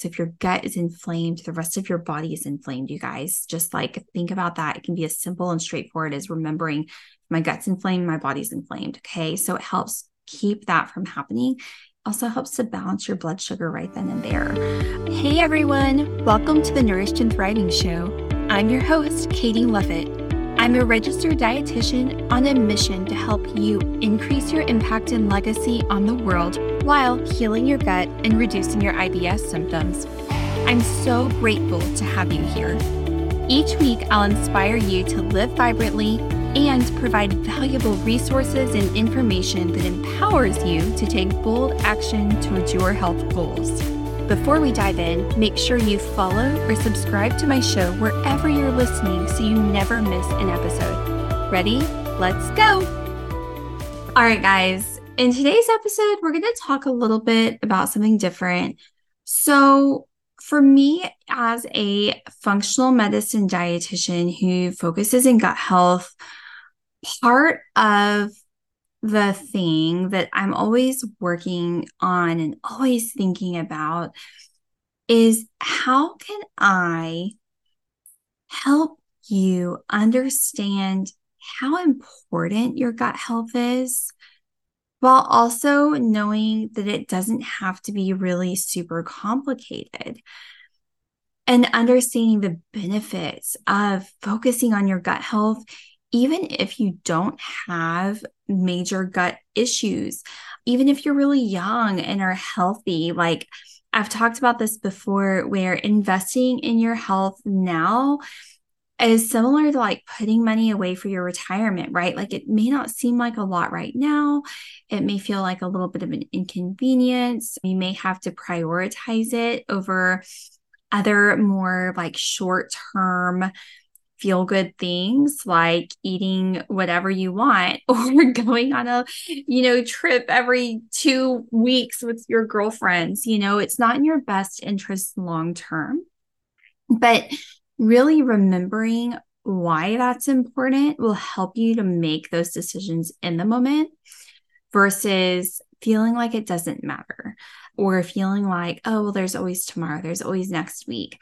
So if your gut is inflamed, the rest of your body is inflamed, you guys. Just like think about that. It can be as simple and straightforward as remembering my gut's inflamed, my body's inflamed. Okay. So it helps keep that from happening. Also helps to balance your blood sugar right then and there. Hey everyone, welcome to the Nourished and Thriving Show. I'm your host, Katie Lovett. I'm a registered dietitian on a mission to help you increase your impact and legacy on the world while healing your gut and reducing your IBS symptoms. I'm so grateful to have you here. Each week, I'll inspire you to live vibrantly and provide valuable resources and information that empowers you to take bold action towards your health goals. Before we dive in, make sure you follow or subscribe to my show wherever you're listening so you never miss an episode. Ready? Let's go! All right, guys. In today's episode, we're going to talk a little bit about something different. So, for me, as a functional medicine dietitian who focuses in gut health, part of the thing that I'm always working on and always thinking about is how can I help you understand how important your gut health is while also knowing that it doesn't have to be really super complicated and understanding the benefits of focusing on your gut health even if you don't have major gut issues, even if you're really young and are healthy, like I've talked about this before, where investing in your health now is similar to like putting money away for your retirement, right? Like it may not seem like a lot right now. It may feel like a little bit of an inconvenience. You may have to prioritize it over other more like short term feel good things like eating whatever you want or going on a you know trip every 2 weeks with your girlfriends you know it's not in your best interest long term but really remembering why that's important will help you to make those decisions in the moment versus feeling like it doesn't matter or feeling like oh well there's always tomorrow there's always next week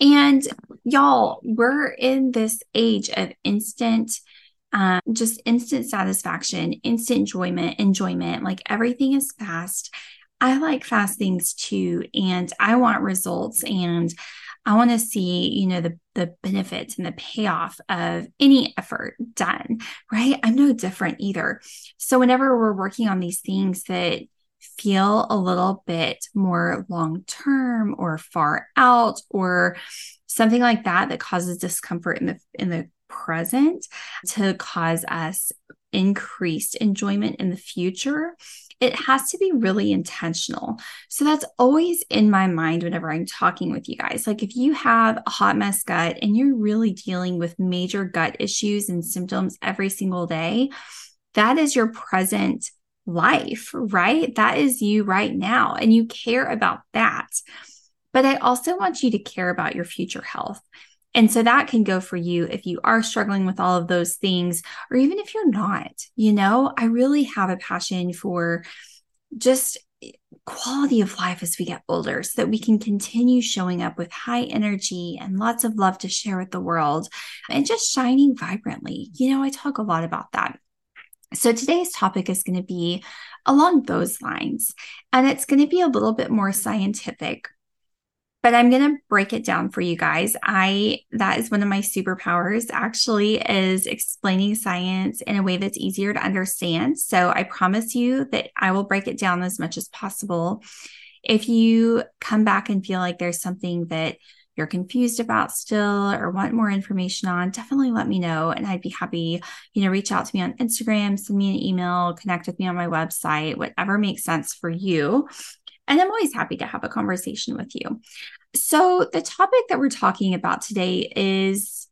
and y'all, we're in this age of instant, um, just instant satisfaction, instant enjoyment, enjoyment. Like everything is fast. I like fast things too. And I want results and I want to see, you know, the the benefits and the payoff of any effort done, right? I'm no different either. So whenever we're working on these things that feel a little bit more long term or far out or something like that that causes discomfort in the in the present to cause us increased enjoyment in the future it has to be really intentional. So that's always in my mind whenever I'm talking with you guys. Like if you have a hot mess gut and you're really dealing with major gut issues and symptoms every single day, that is your present life, right? That is you right now, and you care about that. But I also want you to care about your future health. And so that can go for you if you are struggling with all of those things, or even if you're not. You know, I really have a passion for just eh, quality of life as we get older so that we can continue showing up with high energy and lots of love to share with the world and just shining vibrantly. You know, I talk a lot about that. So today's topic is going to be along those lines, and it's going to be a little bit more scientific. But I'm going to break it down for you guys. I that is one of my superpowers actually is explaining science in a way that's easier to understand. So I promise you that I will break it down as much as possible. If you come back and feel like there's something that you're confused about still or want more information on, definitely let me know. And I'd be happy, you know, reach out to me on Instagram, send me an email, connect with me on my website, whatever makes sense for you. And I'm always happy to have a conversation with you. So, the topic that we're talking about today is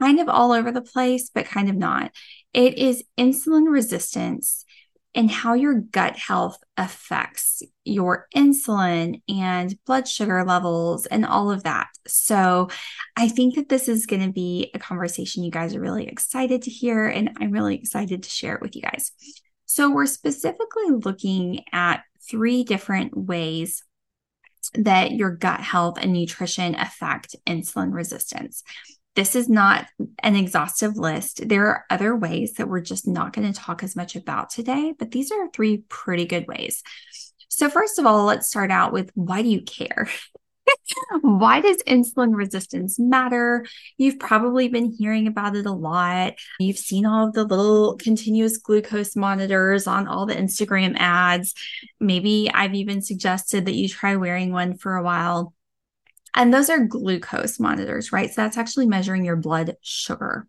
kind of all over the place, but kind of not. It is insulin resistance and how your gut health affects your insulin and blood sugar levels and all of that. So, I think that this is going to be a conversation you guys are really excited to hear, and I'm really excited to share it with you guys. So, we're specifically looking at three different ways that your gut health and nutrition affect insulin resistance. This is not an exhaustive list. There are other ways that we're just not going to talk as much about today, but these are three pretty good ways. So, first of all, let's start out with why do you care? Why does insulin resistance matter? You've probably been hearing about it a lot. You've seen all of the little continuous glucose monitors on all the Instagram ads. Maybe I've even suggested that you try wearing one for a while. And those are glucose monitors, right? So that's actually measuring your blood sugar.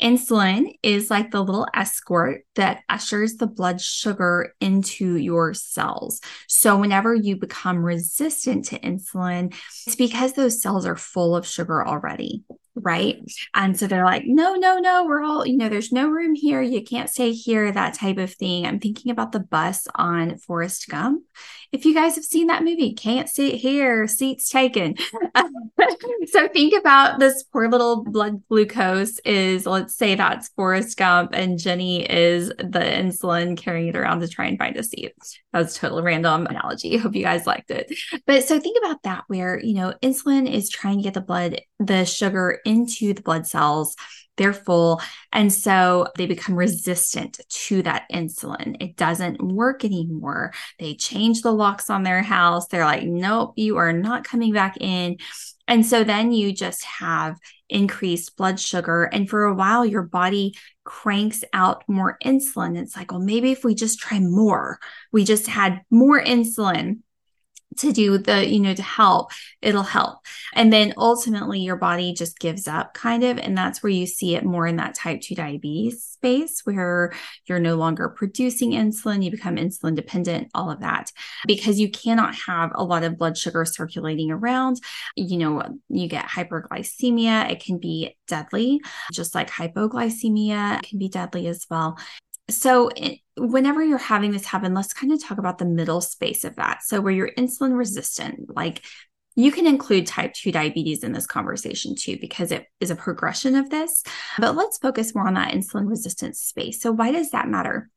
Insulin is like the little escort that ushers the blood sugar into your cells. So, whenever you become resistant to insulin, it's because those cells are full of sugar already right? And so they're like, no, no, no, we're all, you know, there's no room here. You can't stay here, that type of thing. I'm thinking about the bus on Forrest Gump. If you guys have seen that movie, can't sit here, seats taken. so think about this poor little blood glucose is, let's say that's Forrest Gump and Jenny is the insulin carrying it around to try and find a seat. That's a total random analogy. Hope you guys liked it. But so think about that where, you know, insulin is trying to get the blood, the sugar into the blood cells. They're full. And so they become resistant to that insulin. It doesn't work anymore. They change the locks on their house. They're like, nope, you are not coming back in. And so then you just have increased blood sugar. And for a while, your body cranks out more insulin. It's like, well, maybe if we just try more, we just had more insulin to do the, you know, to help, it'll help. And then ultimately your body just gives up kind of. And that's where you see it more in that type 2 diabetes space where you're no longer producing insulin, you become insulin dependent, all of that, because you cannot have a lot of blood sugar circulating around. You know, you get hyperglycemia, it can be deadly, just like hypoglycemia can be deadly as well. So, whenever you're having this happen, let's kind of talk about the middle space of that. So, where you're insulin resistant, like you can include type 2 diabetes in this conversation too, because it is a progression of this. But let's focus more on that insulin resistance space. So, why does that matter?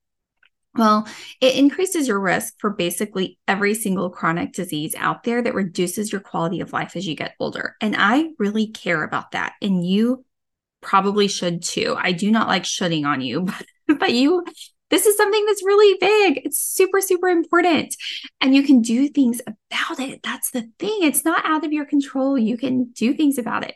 Well, it increases your risk for basically every single chronic disease out there that reduces your quality of life as you get older. And I really care about that. And you probably should too. I do not like shooting on you, but but you this is something that's really big. It's super, super important. And you can do things about it. That's the thing. It's not out of your control. You can do things about it.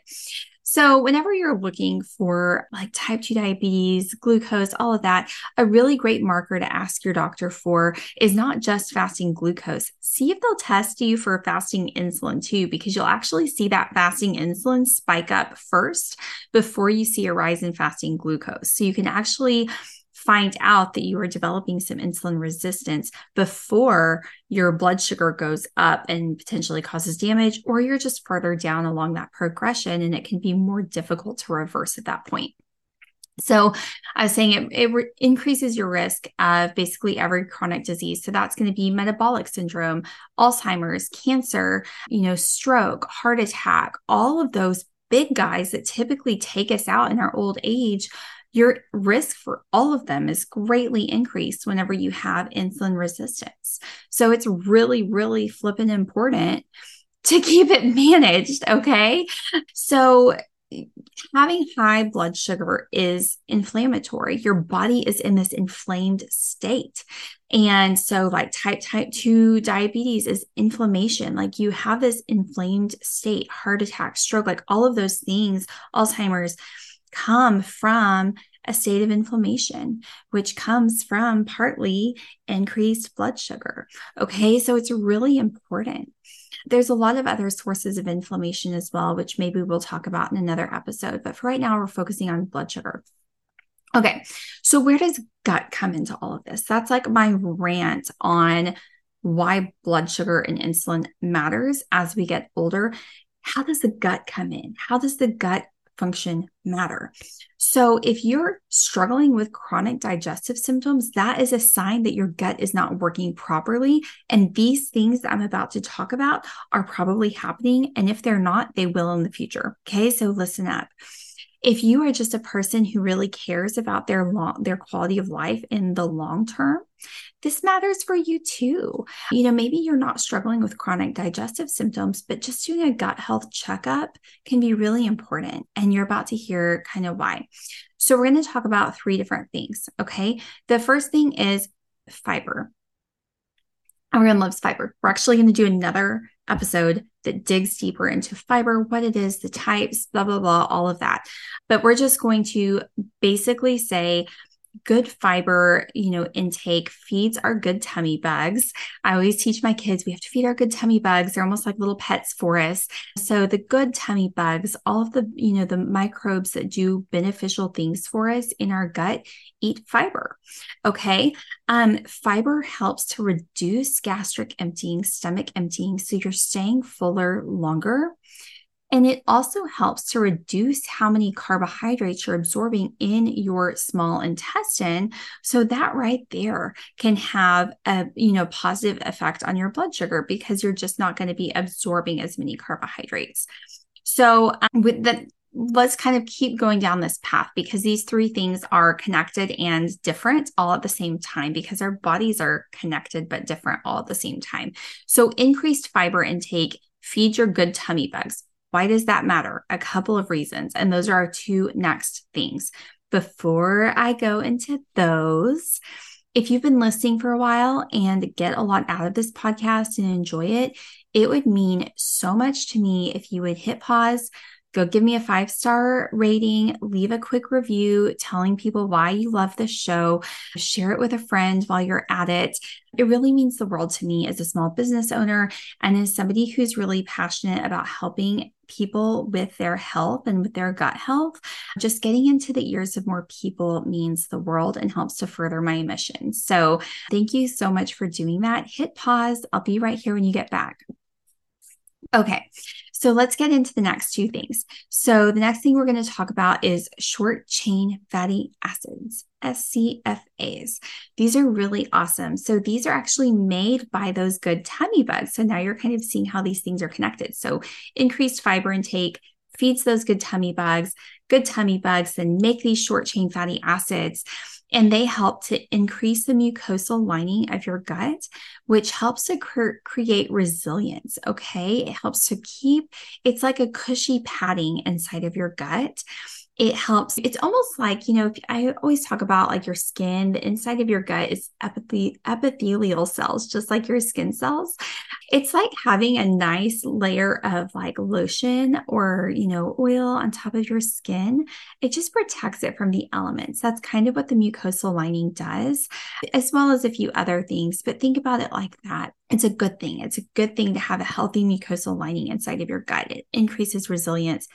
So, whenever you're looking for like type 2 diabetes, glucose, all of that, a really great marker to ask your doctor for is not just fasting glucose. See if they'll test you for fasting insulin too, because you'll actually see that fasting insulin spike up first before you see a rise in fasting glucose. So, you can actually find out that you are developing some insulin resistance before your blood sugar goes up and potentially causes damage, or you're just further down along that progression and it can be more difficult to reverse at that point. So I was saying it, it re- increases your risk of basically every chronic disease. So that's going to be metabolic syndrome, Alzheimer's, cancer, you know, stroke, heart attack, all of those big guys that typically take us out in our old age your risk for all of them is greatly increased whenever you have insulin resistance. So it's really, really flipping important to keep it managed. Okay. So having high blood sugar is inflammatory. Your body is in this inflamed state. And so, like type type 2 diabetes is inflammation. Like you have this inflamed state, heart attack, stroke, like all of those things, Alzheimer's come from a state of inflammation, which comes from partly increased blood sugar. Okay, so it's really important. There's a lot of other sources of inflammation as well, which maybe we'll talk about in another episode. But for right now, we're focusing on blood sugar. Okay, so where does gut come into all of this? That's like my rant on why blood sugar and insulin matters as we get older. How does the gut come in? How does the gut function matter. So, if you're struggling with chronic digestive symptoms, that is a sign that your gut is not working properly. And these things that I'm about to talk about are probably happening. And if they're not, they will in the future. Okay, so listen up. If you are just a person who really cares about their long, their quality of life in the long term, This matters for you too. You know, maybe you're not struggling with chronic digestive symptoms, but just doing a gut health checkup can be really important. And you're about to hear kind of why. So, we're going to talk about three different things. Okay. The first thing is fiber. Everyone loves fiber. We're actually going to do another episode that digs deeper into fiber, what it is, the types, blah, blah, blah, all of that. But we're just going to basically say good fiber, you know, intake feeds our good tummy bugs. I always teach my kids we have to feed our good tummy bugs. They're almost like little pets for us. So the good tummy bugs, all of the, you know, the microbes that do beneficial things for us in our gut eat fiber. Okay. Um, fiber helps to reduce gastric emptying, stomach emptying. So you're staying fuller longer. And it also helps to reduce how many carbohydrates you're absorbing in your small intestine. So that right there can have a, you know, positive effect on your blood sugar because you're just not going to be absorbing as many carbohydrates. So um, with that, let's kind of keep going down this path because these three things are connected and different all at the same time because our bodies are connected but different all at the same time. So increased fiber intake feeds your good tummy bugs why does that matter? A couple of reasons. And those are our two next things. Before I go into those, if you've been listening for a while and get a lot out of this podcast and enjoy it, it would mean so much to me if you would hit pause, go give me a five star rating, leave a quick review telling people why you love the show, share it with a friend while you're at it. It really means the world to me as a small business owner and as somebody who's really passionate about helping people with their health and with their gut health. Just getting into the ears of more people means the world and helps to further my mission. So, thank you so much for doing that. Hit pause. I'll be right here when you get back. Okay, so let's get into the next two things. So, the next thing we're going to talk about is short chain fatty acids, SCFAs. These are really awesome. So, these are actually made by those good tummy bugs. So, now you're kind of seeing how these things are connected. So, increased fiber intake feeds those good tummy bugs, good tummy bugs, then make these short chain fatty acids and they help to increase the mucosal lining of your gut, which helps to cre- create resilience. Okay. It helps to keep, it's like a cushy padding inside of your gut it helps. It's almost like, you know, I always talk about like your skin, the inside of your gut is epithe- epithelial cells, just like your skin cells. It's like having a nice layer of like lotion or, you know, oil on top of your skin. It just protects it from the elements. That's kind of what the mucosal lining does, as well as a few other things. But think about it like that. It's a good thing. It's a good thing to have a healthy mucosal lining inside of your gut. It increases resilience.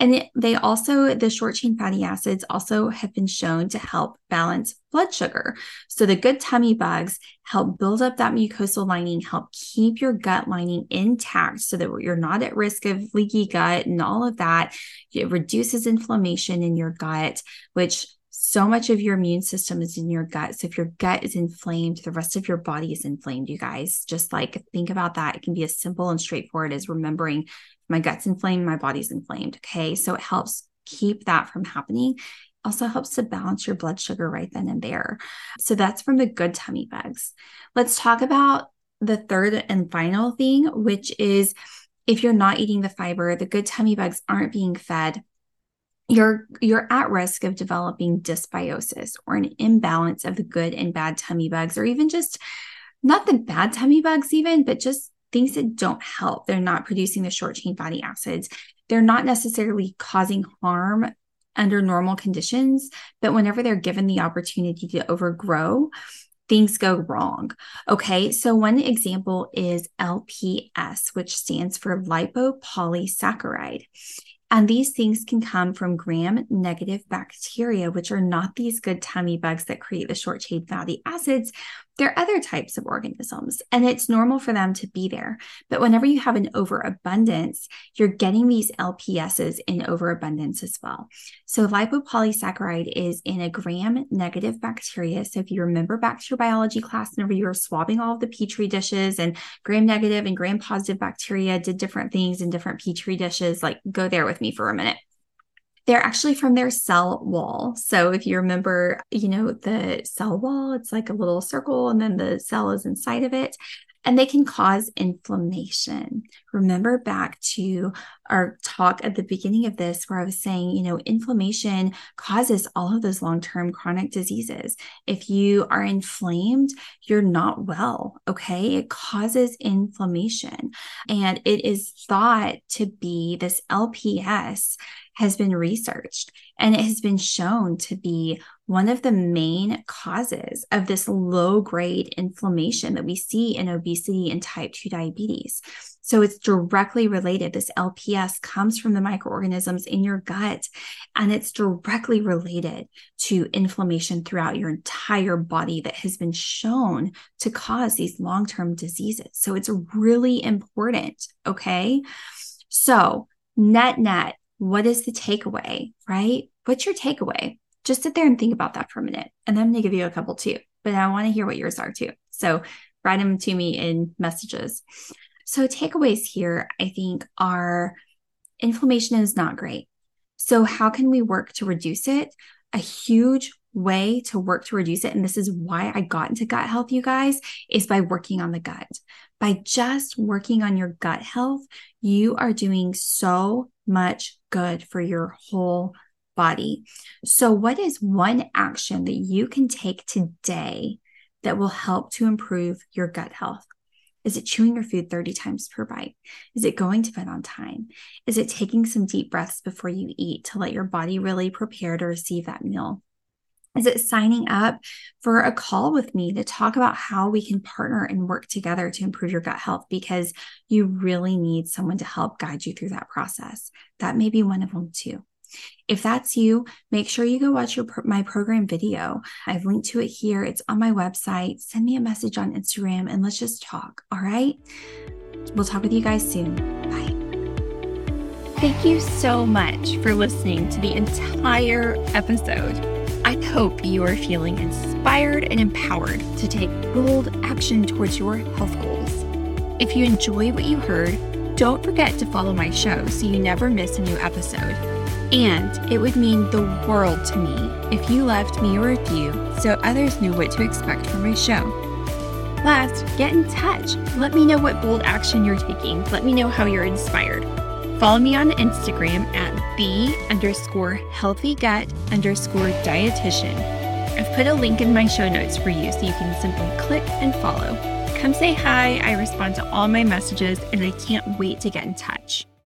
And they also, the short chain fatty acids also have been shown to help balance blood sugar. So the good tummy bugs help build up that mucosal lining, help keep your gut lining intact so that you're not at risk of leaky gut and all of that. It reduces inflammation in your gut, which so much of your immune system is in your gut. So if your gut is inflamed, the rest of your body is inflamed, you guys. Just like think about that. It can be as simple and straightforward as remembering my gut's inflamed, my body's inflamed. Okay. So it helps keep that from happening. Also helps to balance your blood sugar right then and there. So that's from the good tummy bugs. Let's talk about the third and final thing, which is if you're not eating the fiber, the good tummy bugs aren't being fed you're you're at risk of developing dysbiosis or an imbalance of the good and bad tummy bugs or even just not the bad tummy bugs even but just things that don't help they're not producing the short chain fatty acids they're not necessarily causing harm under normal conditions but whenever they're given the opportunity to overgrow things go wrong. Okay, so one example is LPS, which stands for lipopolysaccharide. And these things can come from gram negative bacteria, which are not these good tummy bugs that create the short chain fatty acids, there are other types of organisms, and it's normal for them to be there. But whenever you have an overabundance, you're getting these LPSs in overabundance as well. So, lipopolysaccharide is in a gram negative bacteria. So, if you remember back to your biology class, whenever you were swabbing all of the petri dishes and gram negative and gram positive bacteria did different things in different petri dishes, like go there with me for a minute. They're actually from their cell wall. So if you remember, you know, the cell wall, it's like a little circle and then the cell is inside of it and they can cause inflammation. Remember back to our talk at the beginning of this, where I was saying, you know, inflammation causes all of those long term chronic diseases. If you are inflamed, you're not well. Okay. It causes inflammation. And it is thought to be this LPS has been researched and it has been shown to be one of the main causes of this low grade inflammation that we see in obesity and type 2 diabetes. So it's directly related. This LPS comes from the microorganisms in your gut, and it's directly related to inflammation throughout your entire body that has been shown to cause these long term diseases. So it's really important. Okay. So, net, net, what is the takeaway, right? What's your takeaway? Just sit there and think about that for a minute. And I'm going to give you a couple too, but I want to hear what yours are too. So write them to me in messages. So, takeaways here, I think, are inflammation is not great. So, how can we work to reduce it? A huge way to work to reduce it, and this is why I got into gut health, you guys, is by working on the gut. By just working on your gut health, you are doing so much good for your whole body. So, what is one action that you can take today that will help to improve your gut health? Is it chewing your food 30 times per bite? Is it going to bed on time? Is it taking some deep breaths before you eat to let your body really prepare to receive that meal? Is it signing up for a call with me to talk about how we can partner and work together to improve your gut health? Because you really need someone to help guide you through that process. That may be one of them too. If that's you, make sure you go watch your my program video. I've linked to it here. It's on my website. Send me a message on Instagram and let's just talk. All right? We'll talk with you guys soon. Bye. Thank you so much for listening to the entire episode. I hope you are feeling inspired and empowered to take bold action towards your health goals. If you enjoy what you heard, don't forget to follow my show so you never miss a new episode. And it would mean the world to me if you left me a review so others knew what to expect from my show. Last, get in touch. Let me know what bold action you're taking. Let me know how you're inspired. Follow me on Instagram at the underscore healthy gut underscore dietitian. I've put a link in my show notes for you so you can simply click and follow. Come say hi. I respond to all my messages and I can't wait to get in touch.